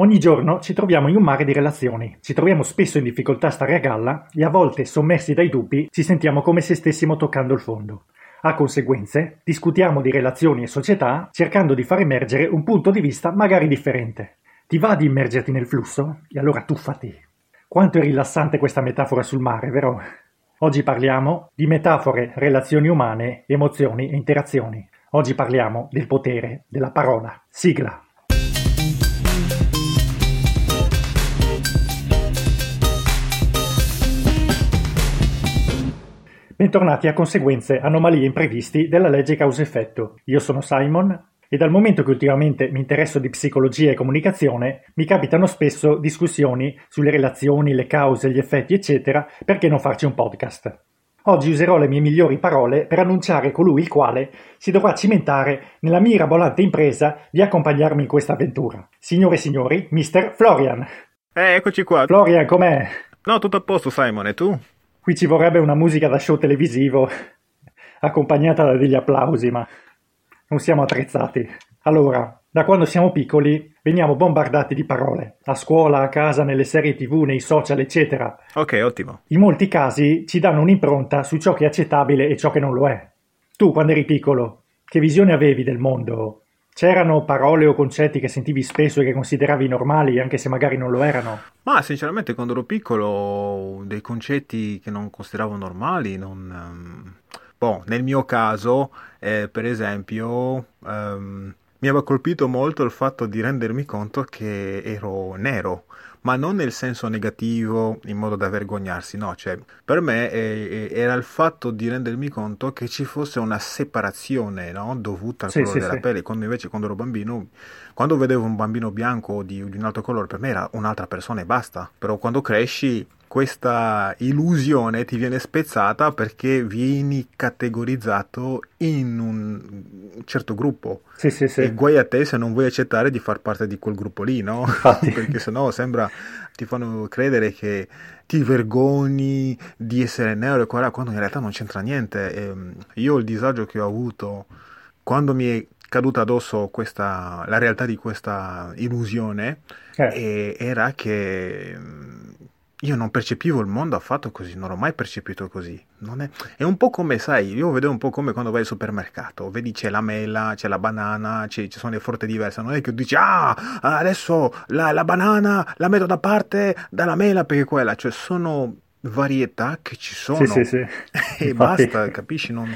Ogni giorno ci troviamo in un mare di relazioni, ci troviamo spesso in difficoltà a stare a galla e a volte, sommersi dai dubbi, ci sentiamo come se stessimo toccando il fondo. A conseguenze, discutiamo di relazioni e società cercando di far emergere un punto di vista magari differente. Ti va di immergerti nel flusso? E allora tuffati. Quanto è rilassante questa metafora sul mare, vero? Oggi parliamo di metafore, relazioni umane, emozioni e interazioni. Oggi parliamo del potere della parola. Sigla. Bentornati a conseguenze, anomalie imprevisti della legge causa-effetto. Io sono Simon e dal momento che ultimamente mi interesso di psicologia e comunicazione, mi capitano spesso discussioni sulle relazioni, le cause, gli effetti, eccetera, perché non farci un podcast. Oggi userò le mie migliori parole per annunciare colui il quale si dovrà cimentare nella mirabolante impresa di accompagnarmi in questa avventura. Signore e signori, Mr. Florian. Eh, eccoci qua. Florian, com'è? No, tutto a posto, Simon, e tu? Qui ci vorrebbe una musica da show televisivo, accompagnata da degli applausi, ma non siamo attrezzati. Allora, da quando siamo piccoli veniamo bombardati di parole, a scuola, a casa, nelle serie tv, nei social, eccetera. Ok, ottimo. In molti casi ci danno un'impronta su ciò che è accettabile e ciò che non lo è. Tu, quando eri piccolo, che visione avevi del mondo? C'erano parole o concetti che sentivi spesso e che consideravi normali, anche se magari non lo erano? Ma sinceramente, quando ero piccolo, dei concetti che non consideravo normali, non. Um... Boh, nel mio caso, eh, per esempio, um, mi aveva colpito molto il fatto di rendermi conto che ero nero ma non nel senso negativo in modo da vergognarsi, no, cioè per me eh, era il fatto di rendermi conto che ci fosse una separazione no? dovuta al sì, colore sì, della sì. pelle, quando invece quando ero bambino, quando vedevo un bambino bianco di, di un altro colore, per me era un'altra persona e basta, però quando cresci questa illusione ti viene spezzata perché vieni categorizzato in un certo gruppo. Sì, sì, sì. E guai a te se non vuoi accettare di far parte di quel gruppo lì, no? perché sennò sembra, ti fanno credere che ti vergogni di essere nero e qua quando in realtà non c'entra niente. E ehm, io il disagio che ho avuto quando mi è caduta addosso questa, la realtà di questa illusione eh. era che io non percepivo il mondo affatto così, non l'ho mai percepito così. È... è, un po' come, sai, io vedo un po' come quando vai al supermercato, vedi c'è la mela, c'è la banana, c'è, ci sono le frutta diverse, non è che tu dici, ah, adesso la, la banana la metto da parte dalla mela perché quella, cioè sono varietà che ci sono. Sì, sì, sì. e basta, capisci? Non,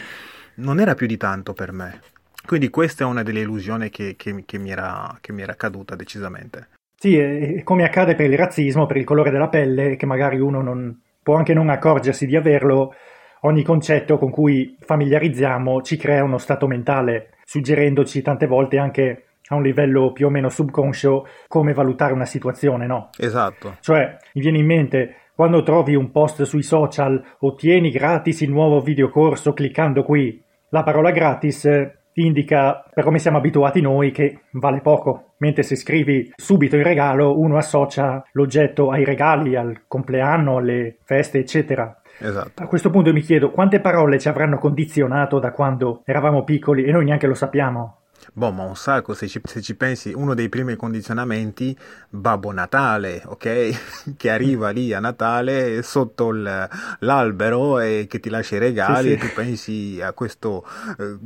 non, era più di tanto per me. Quindi questa è una delle illusioni che, che, che, mi, era, che mi era caduta decisamente. Sì, è come accade per il razzismo, per il colore della pelle, che magari uno non, può anche non accorgersi di averlo, ogni concetto con cui familiarizziamo ci crea uno stato mentale, suggerendoci tante volte anche a un livello più o meno subconscio come valutare una situazione, no? Esatto. Cioè, mi viene in mente quando trovi un post sui social, ottieni gratis il nuovo videocorso cliccando qui. La parola gratis indica, per come siamo abituati noi, che vale poco, mentre se scrivi subito il regalo uno associa l'oggetto ai regali, al compleanno, alle feste, eccetera. Esatto. A questo punto mi chiedo quante parole ci avranno condizionato da quando eravamo piccoli e noi neanche lo sappiamo. Boh, ma un sacco, se ci, se ci, pensi, uno dei primi condizionamenti, Babbo Natale, ok? che arriva lì a Natale sotto il, l'albero e che ti lascia i regali sì, sì. e tu pensi a questo, eh,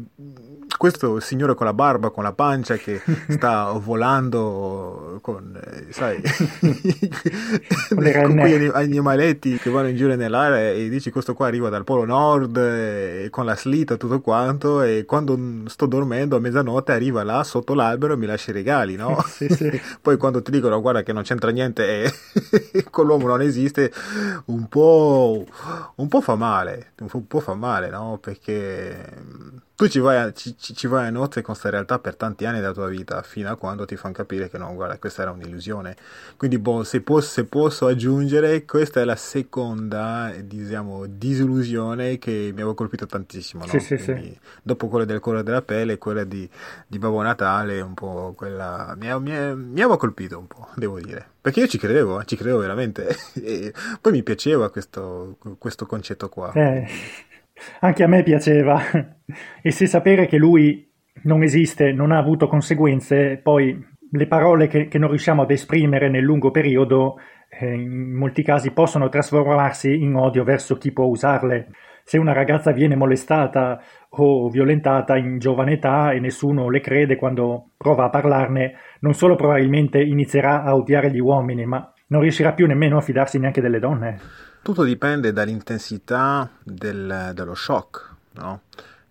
questo signore con la barba, con la pancia che sta volando con, eh, sai, con, con quegli animaletti che vanno in giro nell'aria e dici questo qua arriva dal Polo Nord eh, con la slitta e tutto quanto e quando sto dormendo a mezzanotte arriva là sotto l'albero e mi lascia i regali, no? sì, sì. Poi quando ti dicono guarda che non c'entra niente e con l'uomo non esiste, un po', un po' fa male, un po' fa male, no? Perché tu ci vai, a, ci, ci vai a nozze con questa realtà per tanti anni della tua vita, fino a quando ti fanno capire che no, guarda, questa era un'illusione. Quindi, boh, se posso, se posso aggiungere, questa è la seconda, diciamo, disillusione che mi aveva colpito tantissimo. No? Sì, sì, sì. Dopo quella del colore della pelle, quella di, di Babbo Natale, un po' quella... Mi, mi, mi aveva colpito un po', devo dire. Perché io ci credevo, eh, ci credevo veramente. e poi mi piaceva questo, questo concetto qua. Eh. Anche a me piaceva. e se sapere che lui non esiste, non ha avuto conseguenze, poi le parole che, che non riusciamo ad esprimere nel lungo periodo eh, in molti casi possono trasformarsi in odio verso chi può usarle. Se una ragazza viene molestata o violentata in giovane età e nessuno le crede quando prova a parlarne, non solo probabilmente inizierà a odiare gli uomini, ma non riuscirà più nemmeno a fidarsi neanche delle donne. Tutto dipende dall'intensità del, dello shock, no?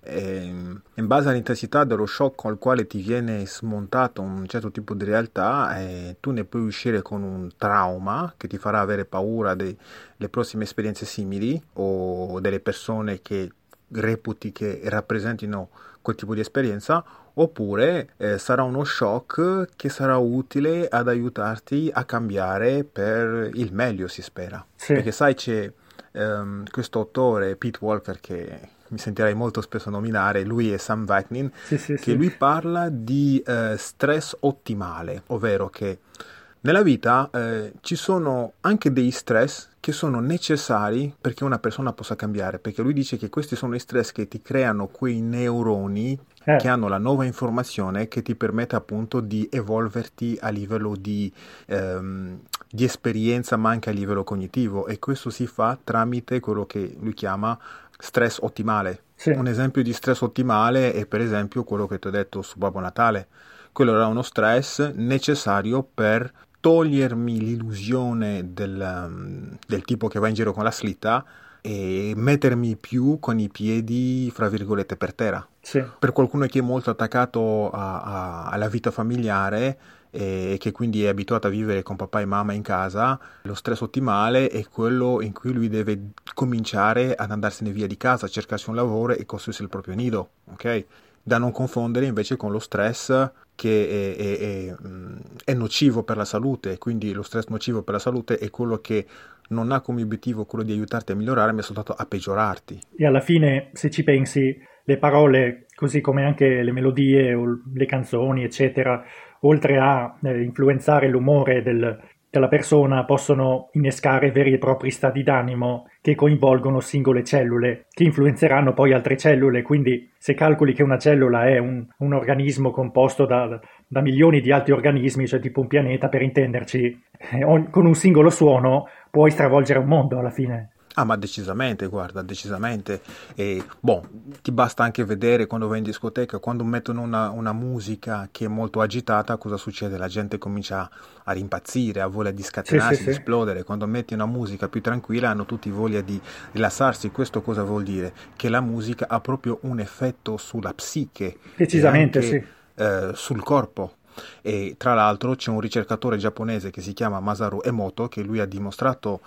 In base all'intensità dello shock con il quale ti viene smontato un certo tipo di realtà, eh, tu ne puoi uscire con un trauma che ti farà avere paura delle prossime esperienze simili o delle persone che reputi che rappresentino quel tipo di esperienza, oppure eh, sarà uno shock che sarà utile ad aiutarti a cambiare per il meglio, si spera. Sì. Perché sai, c'è um, questo autore, Pete Walker, che mi sentirei molto spesso nominare, lui e Sam Vaknin, sì, sì, che lui parla di eh, stress ottimale, ovvero che nella vita eh, ci sono anche dei stress che sono necessari perché una persona possa cambiare, perché lui dice che questi sono i stress che ti creano quei neuroni eh. che hanno la nuova informazione che ti permette appunto di evolverti a livello di, ehm, di esperienza ma anche a livello cognitivo e questo si fa tramite quello che lui chiama stress ottimale. Sì. Un esempio di stress ottimale è per esempio quello che ti ho detto su Babbo Natale. Quello era uno stress necessario per togliermi l'illusione del, um, del tipo che va in giro con la slitta e mettermi più con i piedi, fra virgolette, per terra. Sì. Per qualcuno che è molto attaccato a, a, alla vita familiare, e che quindi è abituato a vivere con papà e mamma in casa, lo stress ottimale è quello in cui lui deve cominciare ad andarsene via di casa, cercarsi un lavoro e costruirsi il proprio nido, ok? Da non confondere invece con lo stress che è, è, è, è, nocivo per la salute, quindi lo stress nocivo per la salute è quello che non ha come obiettivo quello di aiutarti a migliorare, ma soltanto a peggiorarti. E alla fine, se ci pensi, le parole, così come anche le melodie o le canzoni, eccetera, oltre a eh, influenzare l'umore del, della persona, possono innescare veri e propri stati d'animo che coinvolgono singole cellule, che influenzeranno poi altre cellule. Quindi, se calcoli che una cellula è un, un organismo composto da, da, milioni di altri organismi, cioè tipo un pianeta, per intenderci, eh, con un singolo suono puoi stravolgere un mondo alla fine. Ah, ma decisamente, guarda, decisamente. E, boh, ti basta anche vedere quando vai in discoteca, quando mettono una, una, musica che è molto agitata, cosa succede? La gente comincia a rimpazzire, ha voglia di scatenarsi, sì, sì, di sì. esplodere. Quando metti una musica più tranquilla hanno tutti voglia di rilassarsi. Questo cosa vuol dire? Che la musica ha proprio un effetto sulla psiche. Decisamente, anche, sì. Eh, sul corpo. E tra l'altro c'è un ricercatore giapponese che si chiama Masaru Emoto che lui ha dimostrato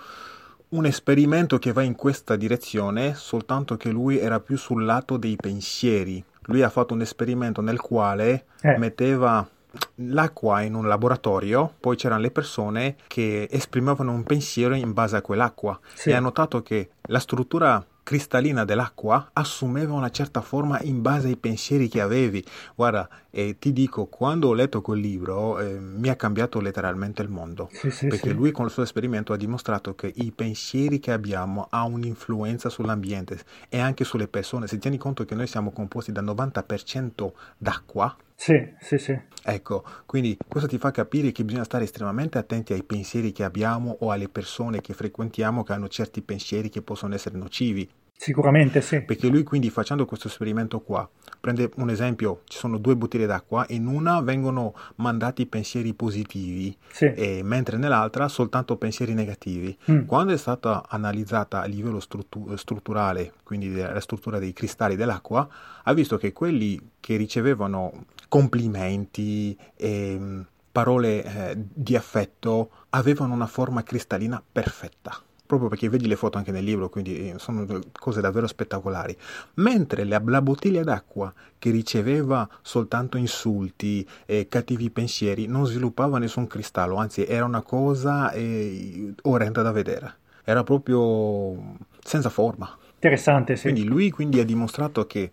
un esperimento che va in questa direzione, soltanto che lui era più sul lato dei pensieri. Lui ha fatto un esperimento nel quale eh. metteva l'acqua in un laboratorio, poi c'erano le persone che esprimevano un pensiero in base a quell'acqua sì. e ha notato che la struttura cristallina dell'acqua assumeva una certa forma in base ai pensieri che avevi. Guarda, eh, ti dico, quando ho letto quel libro eh, mi ha cambiato letteralmente il mondo, sì, sì, perché sì. lui con il suo esperimento ha dimostrato che i pensieri che abbiamo hanno un'influenza sull'ambiente e anche sulle persone. Se tieni conto che noi siamo composti dal 90% d'acqua, sì, sì, sì. Ecco, quindi questo ti fa capire che bisogna stare estremamente attenti ai pensieri che abbiamo o alle persone che frequentiamo che hanno certi pensieri che possono essere nocivi. Sicuramente sì. Perché lui quindi facendo questo esperimento qua, prende un esempio, ci sono due bottiglie d'acqua, in una vengono mandati pensieri positivi, sì. e, mentre nell'altra soltanto pensieri negativi. Mm. Quando è stata analizzata a livello struttu- strutturale, quindi la struttura dei cristalli dell'acqua, ha visto che quelli che ricevevano complimenti e parole eh, di affetto avevano una forma cristallina perfetta proprio perché vedi le foto anche nel libro, quindi eh, sono cose davvero spettacolari. Mentre la, la bottiglia d'acqua che riceveva soltanto insulti e cattivi pensieri non sviluppava nessun cristallo, anzi era una cosa eh, orrenda da vedere. Era proprio senza forma. Interessante, sì. Quindi lui quindi ha dimostrato che,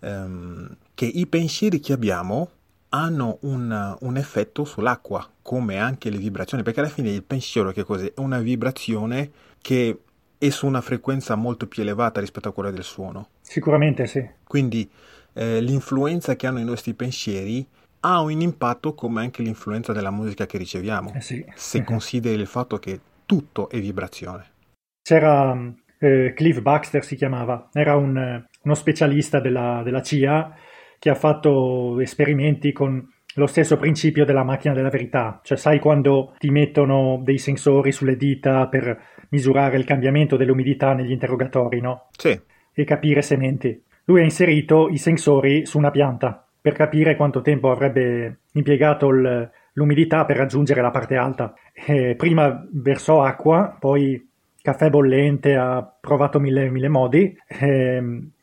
um, che i pensieri che abbiamo hanno un, un, effetto sull'acqua, come anche le vibrazioni, perché alla fine il pensiero che cos'è? È una vibrazione che è su una frequenza molto più elevata rispetto a quella del suono. Sicuramente sì. Quindi eh, l'influenza che hanno i nostri pensieri ha un impatto come anche l'influenza della musica che riceviamo, Eh sì. se consideri il fatto che tutto è vibrazione. C'era eh, Cliff Baxter si chiamava, era un, uno specialista della, della CIA che ha fatto esperimenti con lo stesso principio della macchina della verità, cioè sai quando ti mettono dei sensori sulle dita per misurare il cambiamento dell'umidità negli interrogatori, no? Sì, E capire se menti. Lui ha inserito i sensori su una pianta per capire quanto tempo avrebbe impiegato il- l'umidità per raggiungere la parte alta. E prima versò acqua, poi caffè bollente, ha provato mille, mille modi,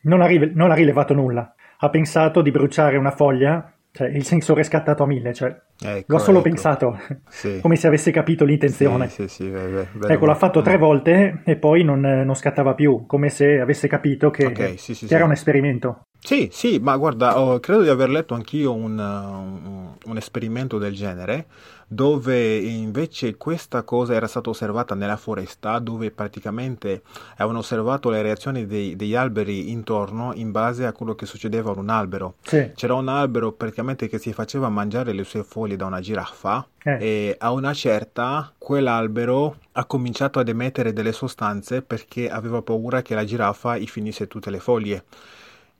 non, ha rive- non ha rilevato nulla. Ha pensato di bruciare una foglia, cioè il sensore è scattato a mille, cioè ecco, l'ho solo ecco. pensato, Sì. come se avesse capito l'intenzione. Sì, sì, beh, beh, Ecco, l'ha fatto tre Mm. volte e poi non, non scattava più, come se avesse capito che, Ok, sì, sì, che era un esperimento. Sì, sì, ma guarda, oh, credo di aver letto anch'io un, un- un esperimento del genere, dove invece questa cosa era stata osservata nella foresta, dove praticamente avevano osservato le reazioni dei- degli alberi intorno in base a quello che succedeva ad un albero. Sì, C'era un albero praticamente che si faceva mangiare le sue foglie da una giraffa eh, e a una certa quell'albero ha cominciato ad emettere delle sostanze perché aveva paura che la giraffa gli finisse tutte le foglie.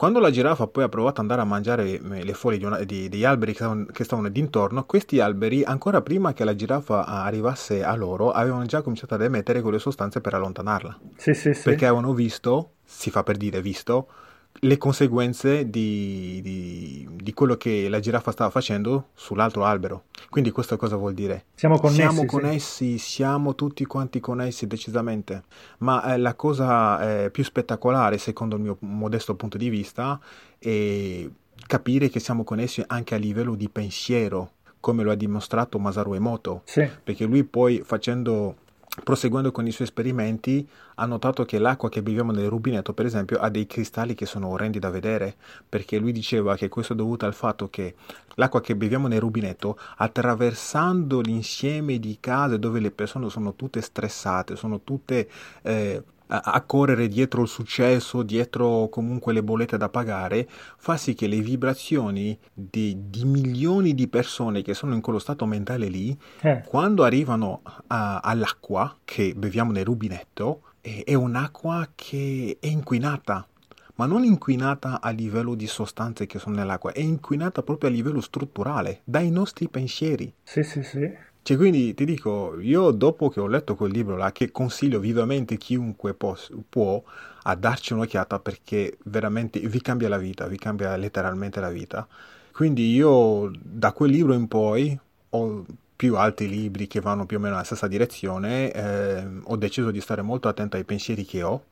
Quando la giraffa poi ha provato ad andare a mangiare eh, le foglie di una- di- degli alberi che stavano, che stavano d'intorno, questi alberi, ancora prima che la giraffa arrivasse a loro, avevano già cominciato ad emettere quelle sostanze per allontanarla. sì, sì, sì. Perché avevano visto, si fa per dire visto, le conseguenze di, di- di quello che la giraffa stava facendo sull'altro albero. Quindi questo cosa vuol dire? Siamo connessi, Siamo sì. connessi, siamo tutti quanti connessi decisamente, ma eh, la cosa eh, più spettacolare, secondo il mio modesto punto di vista, è capire che siamo connessi anche a livello di pensiero, come lo ha dimostrato Masaru Emoto, Sì, perché lui poi facendo, proseguendo con i suoi esperimenti, ha notato che l'acqua che beviamo nel rubinetto, per esempio, ha dei cristalli che sono orrendi da vedere, perché lui diceva che questo è dovuto al fatto che l'acqua che beviamo nel rubinetto, attraversando l'insieme di case dove le persone sono tutte stressate, sono tutte eh, a correre dietro il successo, dietro comunque le bollette da pagare, fa sì che le vibrazioni di, di milioni di persone che sono in quello stato mentale lì, eh, quando arrivano a- all'acqua che beviamo nel rubinetto, è, è un'acqua che è inquinata, ma non inquinata a livello di sostanze che sono nell'acqua, è inquinata proprio a livello strutturale, dai nostri pensieri. sì, sì, sì. Cioè, quindi ti dico, io dopo che ho letto quel libro là, che consiglio vivamente chiunque pos- può a darci un'occhiata perché veramente vi cambia la vita, vi cambia letteralmente la vita. Quindi io da quel libro in poi ho più altri libri che vanno più o meno nella stessa direzione, ehm, ho deciso di stare molto attento ai pensieri che ho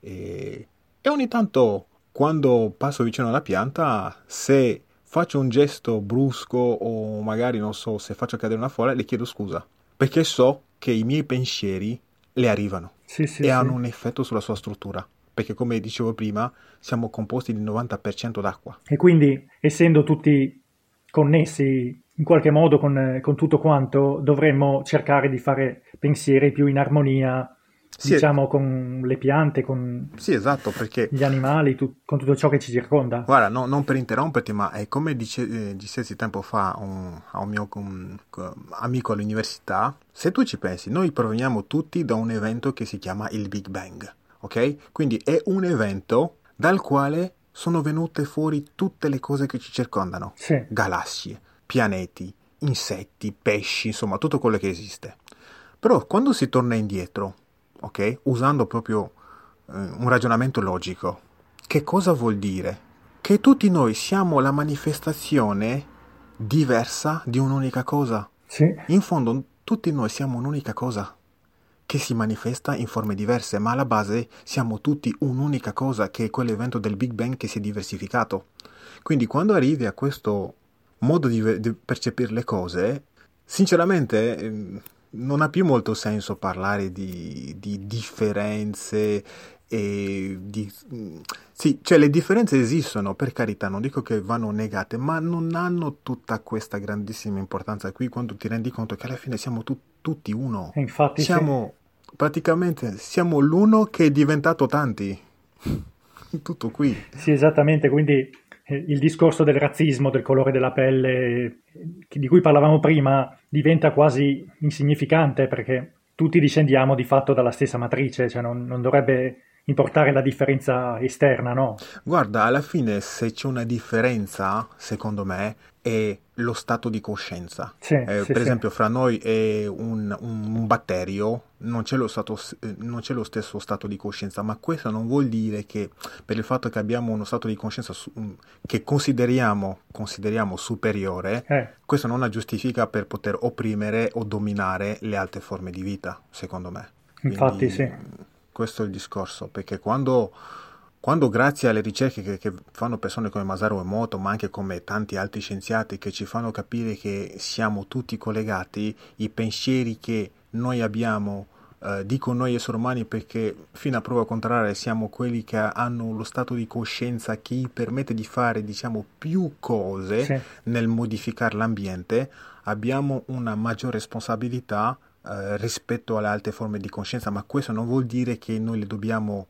e, e ogni tanto quando passo vicino alla pianta, se faccio un gesto brusco o magari non so se faccio cadere una foglia, le chiedo scusa, perché so che i miei pensieri le arrivano Sì, sì, e sì. hanno un effetto sulla sua struttura, perché come dicevo prima, siamo composti di 90% d'acqua. E quindi, essendo tutti connessi in qualche modo con, con tutto quanto, dovremmo cercare di fare pensieri più in armonia, Sì. diciamo, con le piante, con Sì, esatto, perché gli animali, tu- con tutto ciò che ci circonda. Guarda, no- non per interromperti, ma è come dice, eh, dicessi tempo fa un- a un mio com- co- amico all'università, se tu ci pensi, noi proveniamo tutti da un evento che si chiama il Big Bang, ok? Quindi è un evento dal quale sono venute fuori tutte le cose che ci circondano, Sì, galassie, pianeti, insetti, pesci, insomma, tutto quello che esiste. Però quando si torna indietro, ok? Usando proprio eh, un ragionamento logico, che cosa vuol dire? Che tutti noi siamo la manifestazione diversa di un'unica cosa. sì, In fondo, tutti noi siamo un'unica cosa che si manifesta in forme diverse, ma alla base siamo tutti un'unica cosa che è quell'evento del Big Bang che si è diversificato. Quindi quando arrivi a questo modo di, di percepire le cose, sinceramente ehm, non ha più molto senso parlare di, di differenze e di... Sì, cioè le differenze esistono, per carità, non dico che vanno negate, ma non hanno tutta questa grandissima importanza qui quando ti rendi conto che alla fine siamo tu- tutti uno. infatti sì. Siamo praticamente siamo l'uno che è diventato tanti. Tutto qui. Sì, esattamente, quindi il discorso del razzismo, del colore della pelle, di cui parlavamo prima, diventa quasi insignificante perché tutti discendiamo di fatto dalla stessa matrice, cioè non, non dovrebbe importare la differenza esterna, no? Guarda, alla fine se c'è una differenza, secondo me, è lo stato di coscienza. Sì, eh, sì, per sì. esempio, fra noi e un, un- un batterio non c'è, lo stato, eh, non c'è lo stesso stato di coscienza, ma questo non vuol dire che per il fatto che abbiamo uno stato di coscienza su- mm, che consideriamo, consideriamo superiore, Eh, questo non la giustifica per poter opprimere o dominare le altre forme di vita, secondo me. Infatti, Quindi, sì. Questo è il discorso, perché quando, quando grazie alle ricerche che, che fanno persone come Masaru Emoto, ma anche come tanti altri scienziati che ci fanno capire che siamo tutti collegati, i pensieri che noi abbiamo, eh, dico noi esseri umani perché fino a prova contraria siamo quelli che hanno lo stato di coscienza che gli permette di fare, diciamo, più cose sì. nel modificare l'ambiente, abbiamo una maggiore responsabilità eh, rispetto alle altre forme di coscienza, ma questo non vuol dire che noi le dobbiamo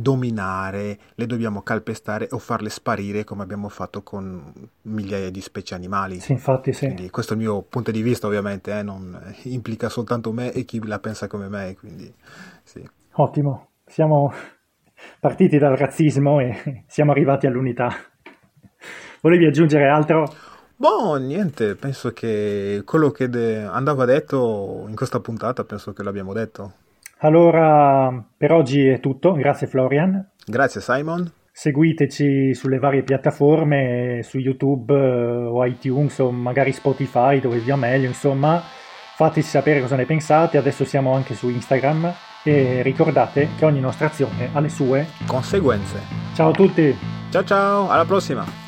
dominare, le dobbiamo calpestare o farle sparire come abbiamo fatto con migliaia di specie animali. Sì, infatti sì. Quindi questo è il mio punto di vista, ovviamente, eh, non implica soltanto me e chi la pensa come me, quindi sì. Ottimo. Siamo partiti dal razzismo e siamo arrivati all'unità. Volevi aggiungere altro? Boh, niente, penso che quello che de- andava detto in questa puntata, penso che l'abbiamo detto. Allora, per oggi è tutto. Grazie Florian. Grazie Simon. Seguiteci sulle varie piattaforme, su YouTube eh, o iTunes o magari Spotify dove vi va meglio, insomma. Fateci sapere cosa ne pensate. Adesso siamo anche su Instagram e ricordate che ogni nostra azione ha le sue. Conseguenze. Ciao a tutti! Ciao ciao, alla prossima!